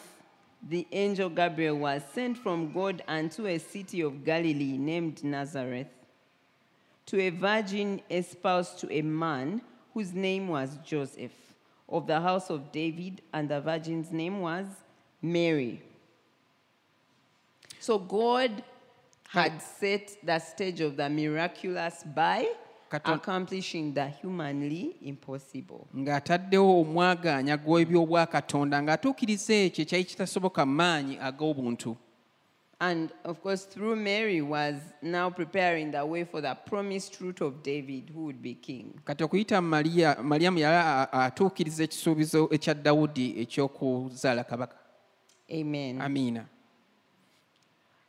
the angel Gabriel was sent from God unto a city of Galilee named Nazareth to a virgin espoused to a man whose name was Joseph of the house of David, and the virgin's name was Mary. So God had set the stage of the miraculous by accomplishing the humanly impossible. ng'ataddewo omwagaanya gw'ebyobwakatonda ng'atuukiriza ekyo ekyali kitasoboka maanyi ag'obuntu And of course, through Mary was now preparing the way for the promised root of David, who would be king. kati okuyita mu Maliya- maliyamu yali a- a- atuukiriza ekisuubizo ekya dawudi eky'okuzaala kabaka Amen. amiina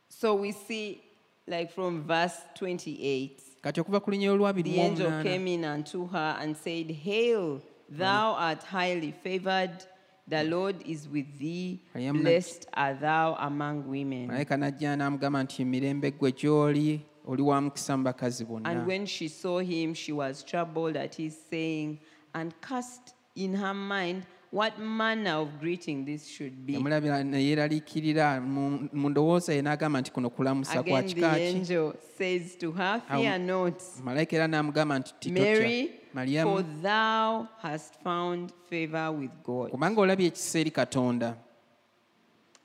so we see, like from verse 28, kati okuva ku lunyiro lwabiri the angel came in unto her and said, Hail, thou art highly favored. The Lord is with thee. Blessed art thou among women. malayika n'ajja n'amugamba nti mirembe ggwe gy'oli oli wa mukisa mu bakazi bonna And when she saw him, she was troubled at his saying, and cast in her mind what manner of greeting this should be. yamulabira ne mu mu ndowooza ye n'agamba nti kuno kulamusa kwa Again, the angel says to her, Fear not, malayika era n'amugamba nti titotya Mary, for thou hast found favor with God. kubanga olabye ekisa eri katonda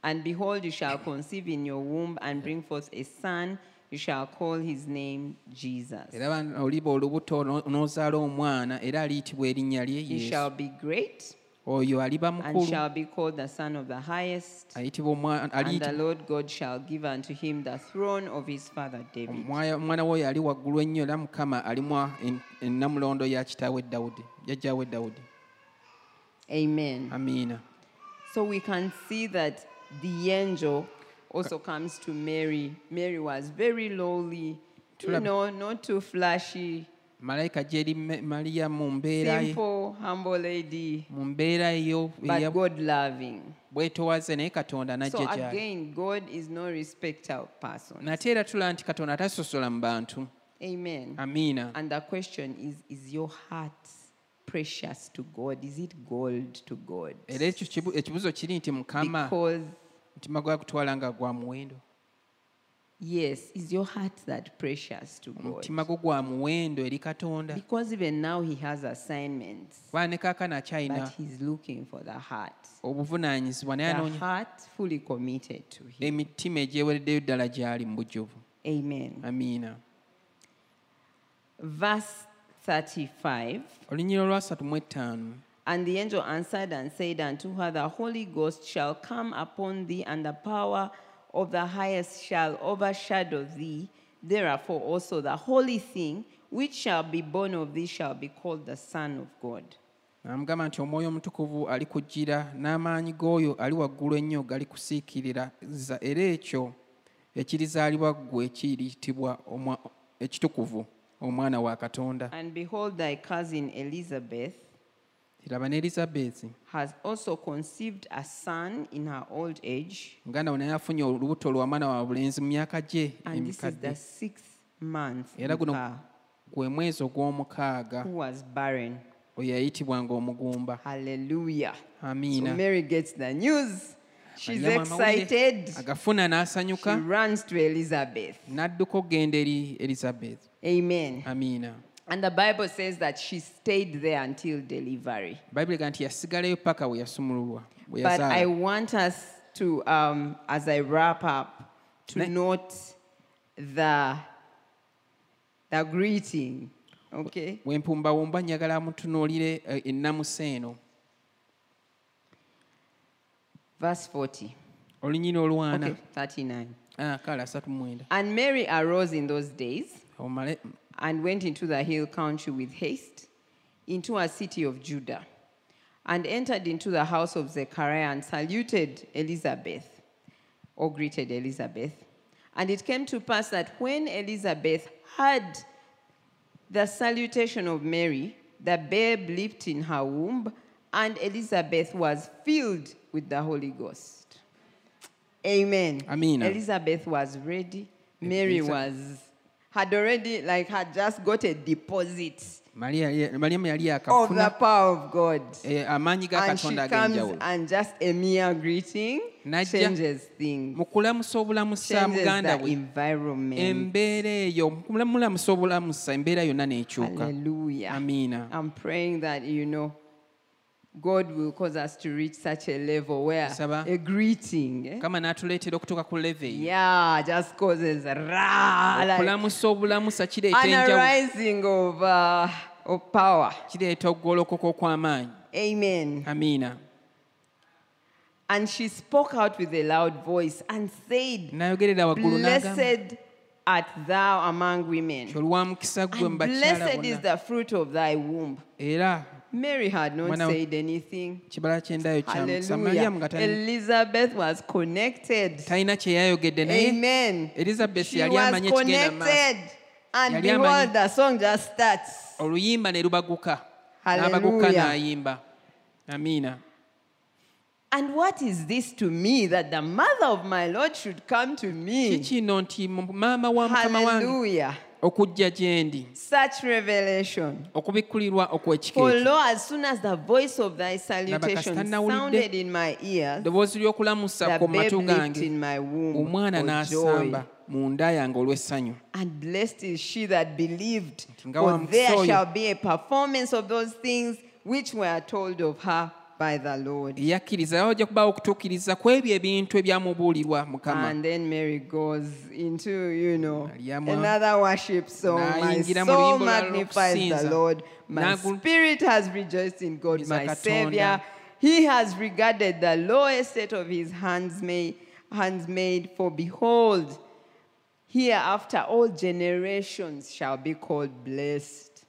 And behold, you shall conceive in your womb and bring forth a son. You shall call his name Jesus. era oliba olubuto n'ozaala omwana era aliyitibwa erinnya lye He yesu shall be great oyo aliba and mukulu shall be called the Son of the Highest. ayitibwa omwa- And the aliyitibwa Lord God shall give unto him the throne of his father David. omwaya- omwana woyo ali waggulu ennyo era mukama alimu en- ennamulondo ya kitaawe dawudi jjajjaawe dawudi Amen. amiina So we can see that the angel also comes to Mary. Mary was very lowly, you Tulab- know, not too flashy, malayika gyeri maliya mu mbeera mu mbeera bwetowaze naye katonda najja gy'nate era tula nti katonda atasosola mu bantu. Amiina. Precious kiri nti mukama it gold to God? Because yes, is your heart that precious to God? omutima gwo gwa muwendo eri katonda Because even now he has assignments, kubanga ne kaakano akyalina but he's looking for the heart. obuvunaanyizibwa naye The anoonya heart fully committed to him. emitima egyewereddeyo ddala gyali mu bujjuvu Amen. amiina Verse 35 olunyiro lwasatu mu ettaano And the angel answered and said unto her, The Holy Ghost shall come upon thee, and the power of the highest shall overshadow thee. Therefore, also the holy thing which shall be born of thee shall be called the Son of God. amugamba nti omwoyo omutukuvu alikujjira n'amaanyi g'oyo ali waggulu ennyo galikusiikiririza era ekyo ekirizaalibwa ggwe kiyitibwa ekitukuvu omwana wa katonda And behold, thy cousin Elizabeth laba ne elizabeth has also conceived a son in her old age, muganda we naye afunye olubuto lwa mwana wa bulenzi mu myaka gye and this is emikadde the sixth month era with guno her, gwe mwezi ogw'omukaaga who was barren. oyo yayitibwanga omugumba. So amiina Mary gets the news. She's excited. agafuna She n'asanyuka runs to Elizabeth. n'adduka okgenda eri elizabeth Amen. amiina And the Bible says that she stayed there until delivery. bayibuli ega nti yasigalayo paka we yasumululwa bwe But I want us to, um, as I wrap up, to note the, the greeting. Okay? wempumbawumba njagala mutunuulire eh, Verse 40. Okay, 39. Ah, kale asatu mu And Mary arose in those days and went into the hill country with haste into a city of Judah and entered into the house of Zechariah and saluted Elizabeth or greeted Elizabeth. And it came to pass that when Elizabeth heard the salutation of Mary, the babe leaped in her womb, and Elizabeth was filled with the Holy Ghost. Amen. Amina. Elizabeth was ready. Mary was had already like had just got a deposit Mariya ye- mariyamu yali of the akafuna power of God. eh, amaanyi ga And she katonda comes ag'enjawulo and just a mere greeting Najja changes things, mu kulamusa obulamusa muganda we environment. embeera eyo mu mulamusa obulamusa embeera yonna n'ekyuka Hallelujah. amiina I'm praying that, you know, God will cause us to reach such a level where Saba. a greeting, eh, kama n'atuleetera okutuuka ku leve yeah, just causes ra, like okulamusa obulamusa kireeta an enjawulo arising of, uh, of power. kireeta okugolokoka okw'amaanyi Amen. amiina And she spoke out with a loud voice and said, n'ayogerera waggulu n'agamba Blessed art thou among women, nti olwa mukisa gwe mu and blessed is the fruit of thy womb. Mary had not Mwana- said anything. kibala ky'endaayo kya nga tali- Elizabeth was connected. talina kye yayogedde naye Amen. Elizabeth yali maaso. connected. And behold, the song just starts. oluyimba ne lubaguka Hallelujah. n'abaguka n'ayimba amiina And what is this to me that the mother of my Lord should come to me? Hallelujah. Okujja gye ndi Such revelation. okubikkulirwa okw'ekika For lo, as soon as the voice of thy salutation sounded in my ears, eddoboozi ly'okulamusa the ku matu gange in my womb omwana n'asamba mu nda yange olw'essanyu. And blessed is she that believed, for there shall be a performance of those things which were told of her by the Lord. eyakkiriza ojja kubaawo okutuukiriza ku ebintu ebyamubuulirwa mukama And then Mary goes into, you know, another worship song. My N'ayingira mu soul magnifies the. Lord. My spirit has rejoiced in God, my Katonda. Savior. He has regarded the low estate of his handsmaid, handsmaid for behold, hereafter all generations shall be called blessed.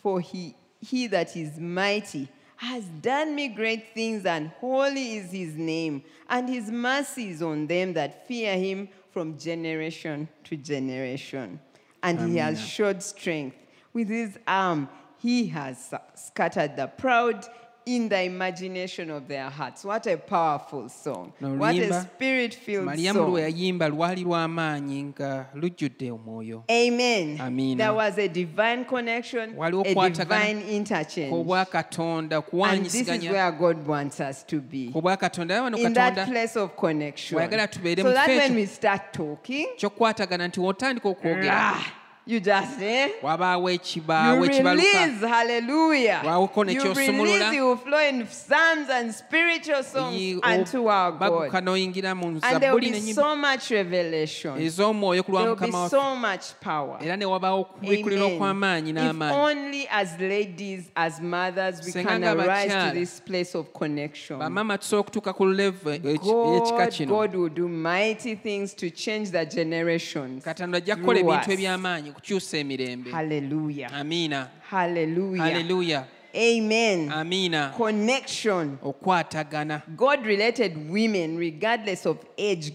For he, he that is mighty has done me great things, and holy is his name, and his mercy is on them that fear him from generation to generation. And he has showed strength. With his arm, he has scattered the proud in the imagination of their hearts. What a powerful song. No, what a spirit filled lwe song. yayimba lwali lw'amaanyi nga lujjudde omwoyo Amen. Amina. There was a divine connection, a divine interchange. ku bwa katonda And this is where God wants us to be. In that place of connection. So that when we start talking, ky'okukwatagana nti wotandika okwogera rah, you just, eh? wabaawo ekibaawo You ekibaluka release, hallelujah. Waawuko ne You ky'osumulula. release, you will flow in psalms and spiritual songs Yi- unto our baguka God. n'oyingira mu And there will zabbuli be so much revelation. ez'omwoyo ku lwa There will be mukama waffe so much power. era ne wabaawo okubikkulira Amen. okw'amaanyi If only as ladies, as mothers, we can nga arise to this place of connection. bamaama tusobola okutuuka ku levo ey'ekika eh, eh, eh, God, kino God will do mighty things to change the generations. katonda ajja kukola ebintu eby'amaanyi kukyusa emirembe Hallelujah. amiina Hallelujah. haleluya Amen. amiina Connection. okwatagana God related women regardless of age.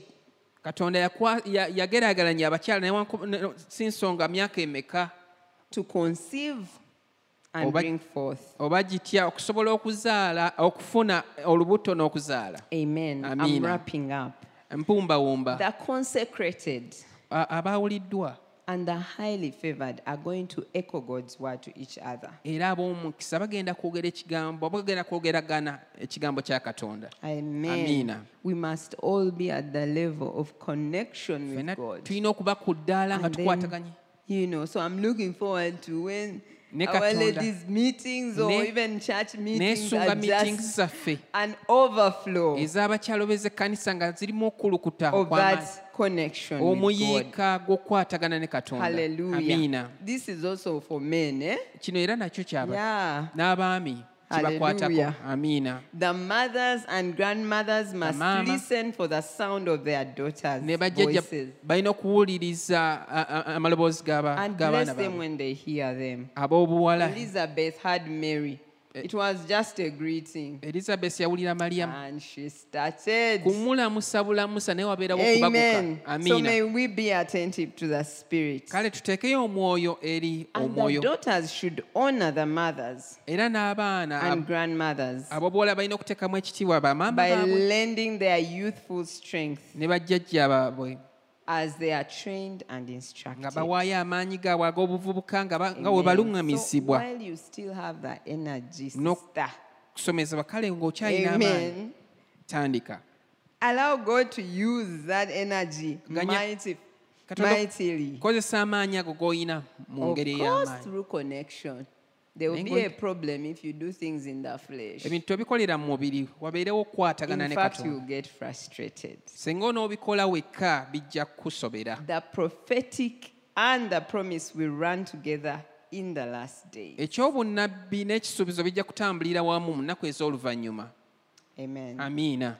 katonda yageraageranya abakyala si nsonga myaka emeka to conceive and bring forth. oba gitya okusobola okuzaala okufuna olubuto n'okuzaala Amen. Amina. I'm wrapping up. empumbawumba The consecrated abaawuliddwa and the highly favored are going to echo God's word to each other. era ab'omukisa bagenda kwogera ekigambo bagenda kwogeragana ekigambo kya katonda Amen. We must all be at the level of connection with God. tulina okuba ku ddaala nga And then, tukwataganye you know, so I'm looking forward to when Ne our ladies' meetings or Ne- even church meetings are meetings just zaffe an overflow ez'abakyalo b'ezekkanisa nga zirimu okulukuta of that connection omuyiika gw'okukwatagana ne katonda Hallelujah. amiina This is also for men, eh? kino era nakyo kyaba Yeah. n'abaami Hallelujah. The mothers and grandmothers must mama. listen for the sound of their daughters' voices balina okuwuliriza a- a- amaloboozi g'aba- and bless them when they hear them. Elizabeth had Mary Eh, it was just a greeting. elizabesi yawulira mariyamu And she started. kumulamusa bulamusa naye wabeerawo okubaguka Amen. So may we be attentive to the Spirit. kale tuteekeyo omwoyo eri And the daughters should honor the mothers era n'abaana and grandmothers abobuwala balina okuteekamu ekitiibwa bamaama by lending their youthful strength ne bajjajja baabwe as they are trained and nga instructed. bawaayo amaanyi gaabwe ag'obuvubuka nga ba- nga bwe Amen. So baluŋŋamizibwa while you still have that energy, No- sister, kusomezebwa kale ng'okyalina amaanyi amen. tandika Allow God to use that energy Ganya- mighty, Katonda mightily. kozesa amaanyi ago g'olina mu Of ngeri course, ey'amaanyi through connection. There will be a problem if you do things in the flesh. ebintu tobikolera mu mubiri wabeerewo okukwatagana In ne fact, katonda you get frustrated. singa onoobikola wekka bijja kukusobera The prophetic and the promise will run together in the last day. ekyobunnabbi n'ekisuubizo bijja kutambulira wamu mu nnaku ez'oluvannyuma Amen. amiina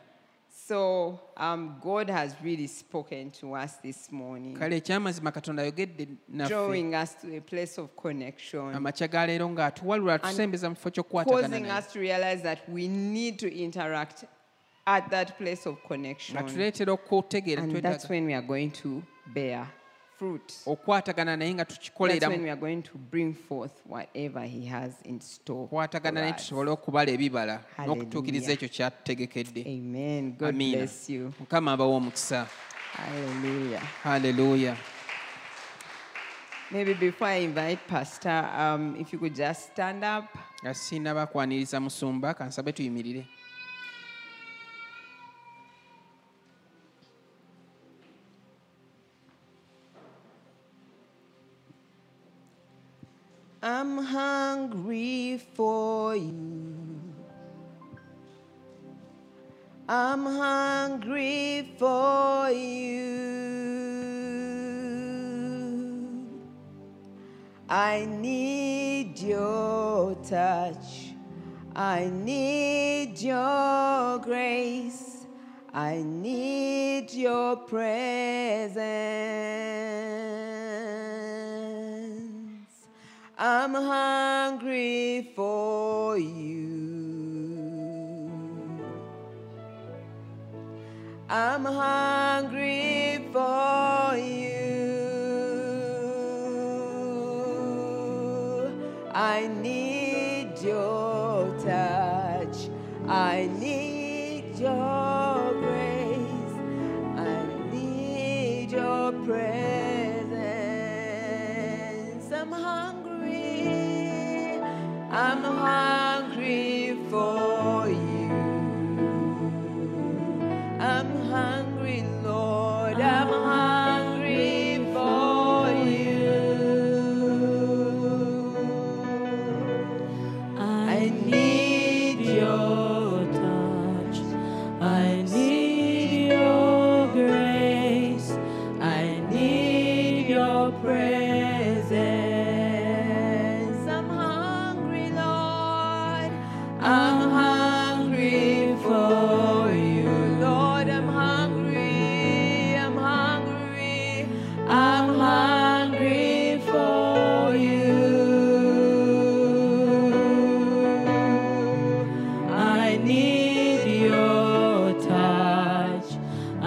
So, um, God has really spoken to us this morning, kale ekyamazima katonda ayogedde naffe. Drawing us to a place of connection, amakya ga leero ng'atuwalula atusembeza mu kifo ky'okukwatagana causing naye us to realize that we need to interact at that place of connection. okutegeera And twetaaga that's when we are going to bear fruit. okukwatagana naye nga That's tukikolera when we are going to bring forth whatever He has in store. kwatagana naye for us. tusobole okubala ebibala Hallelujah. n'okutuukiriza ekyo kyatutegekedde Amen. God amiina bless you. mukama abawa omukisa Hallelujah. haleluya Maybe before I invite Pastor, um, if you could just stand up. nga sinaba kwaniriza musumba kansabe tuyimirire I'm hungry for you. I'm hungry for you. I need your touch. I need your grace. I need your presence. I'm hungry for you. I'm hungry for you. I need your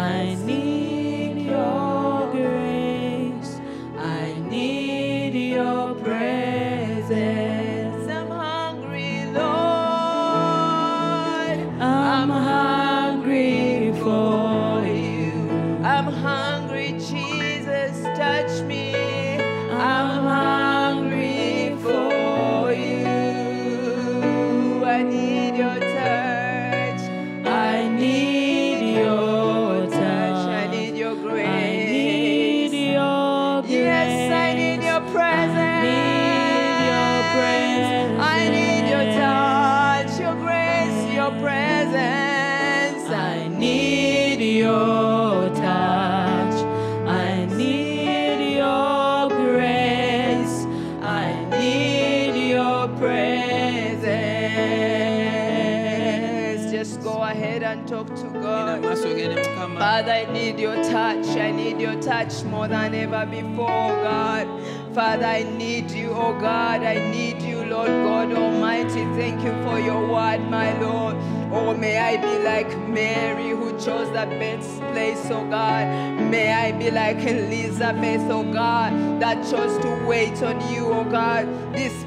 I need more than ever before, God. Father, I need you, oh God. I need you, Lord God Almighty. Thank you for your word, my Lord. Oh, may I be like Mary who chose the best place, oh God. May I be like Elizabeth, oh God, that chose to wait on you, oh God.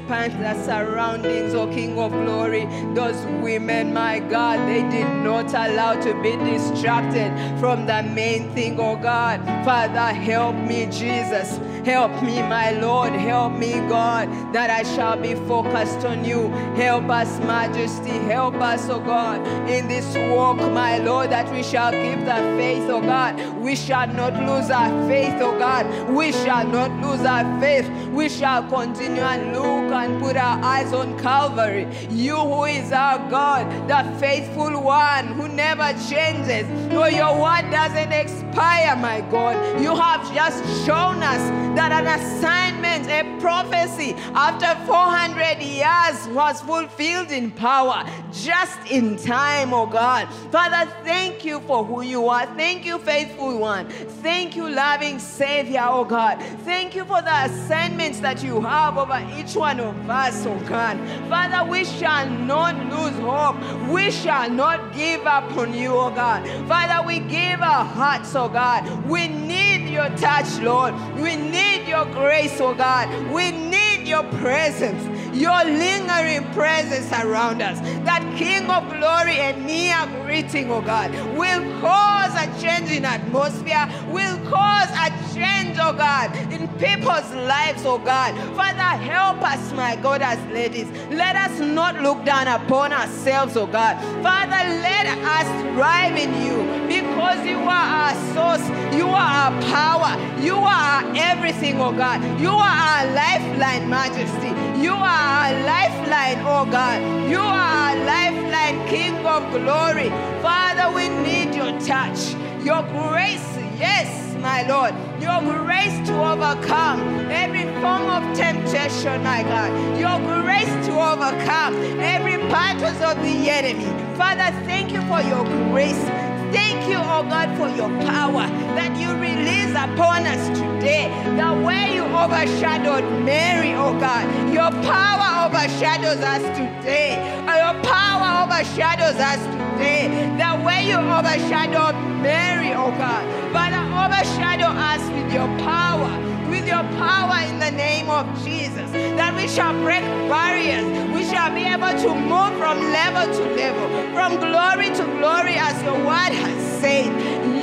The surroundings, oh King of glory, those women, my God, they did not allow to be distracted from the main thing, oh God. Father, help me, Jesus. Help me, my Lord. Help me, God, that I shall be focused on you. Help us, Majesty. Help us, oh God, in this walk, my Lord, that we shall keep the faith, oh God. We shall not lose our faith, oh God. We shall not lose our faith. We shall continue and look and put our eyes on Calvary. You who is our God, the faithful one who never changes. Oh, your word doesn't expire, my God. You have just shown us that an assignment, a prophecy after 400 years was fulfilled in power, just in time, oh God. Father, thank you for who you are. Thank you, faithful one. Thank you, loving Savior, oh God. Thank you for the assignments that you have over each one of us, oh God. Father, we shall not lose hope. We shall not give up on you, oh God. Father, we give our hearts, oh God. We need your touch, Lord. We need your grace, oh God. We need your presence, your lingering presence around us. That King of glory and near greeting, oh God, will cause a change in atmosphere, will cause a change, oh God, in people's lives, oh God. Father, help us, my God, as ladies. Let us not look down upon ourselves, oh God. Father, let us thrive in you because you are our source, you are our power, you are everything, oh God. You are our lifeline, majesty. You are our lifeline, oh God. You are our lifeline, King of glory. Father, we need your touch, your grace, yes, my Lord. Your grace to overcome every form of temptation, my God. Your grace to overcome every battles of the enemy. Father, thank you for your grace. Thank you, oh God, for your power that you release upon us today. The way you overshadowed Mary, oh God. Your power overshadows us today. Uh, your power overshadows us today. The way you overshadowed Mary, oh God. Father, overshadow us with your power with your power in the name of Jesus, that we shall break barriers. We shall be able to move from level to level, from glory to glory, as your word has said.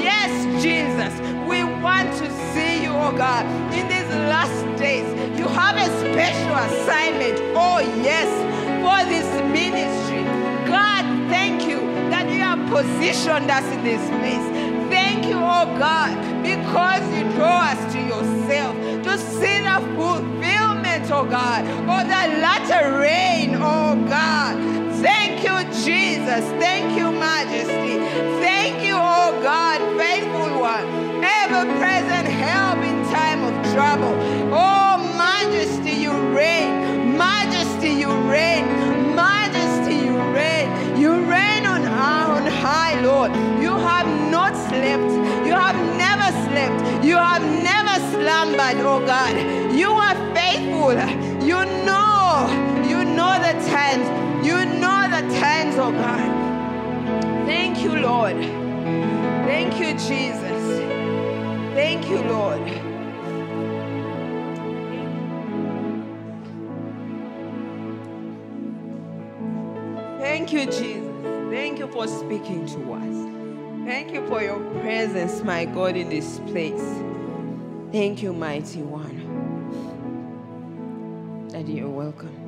Yes, Jesus, we want to see you, oh God, in these last days. You have a special assignment, oh yes, for this ministry. God, thank you that you have positioned us in this place. Thank you, oh God, because you draw us to yourself to see the fulfillment, oh God, of the latter rain, oh God. Thank you, Jesus. Thank you, Majesty. Thank you, oh God, faithful one, ever present help in time of trouble. Oh, Majesty, you reign. Majesty, you reign. Majesty, you reign. You reign on, on high, Lord. You have not slept. You have never slept. You have never slumbered, oh God. You are faithful. You know. You know the times. You know the times, oh God. Thank you, Lord. Thank you, Jesus. Thank you, Lord. Thank you, Jesus. Thank you for speaking to us. Thank you for your presence, my God, in this place. Thank you, mighty one. Daddy, you're welcome.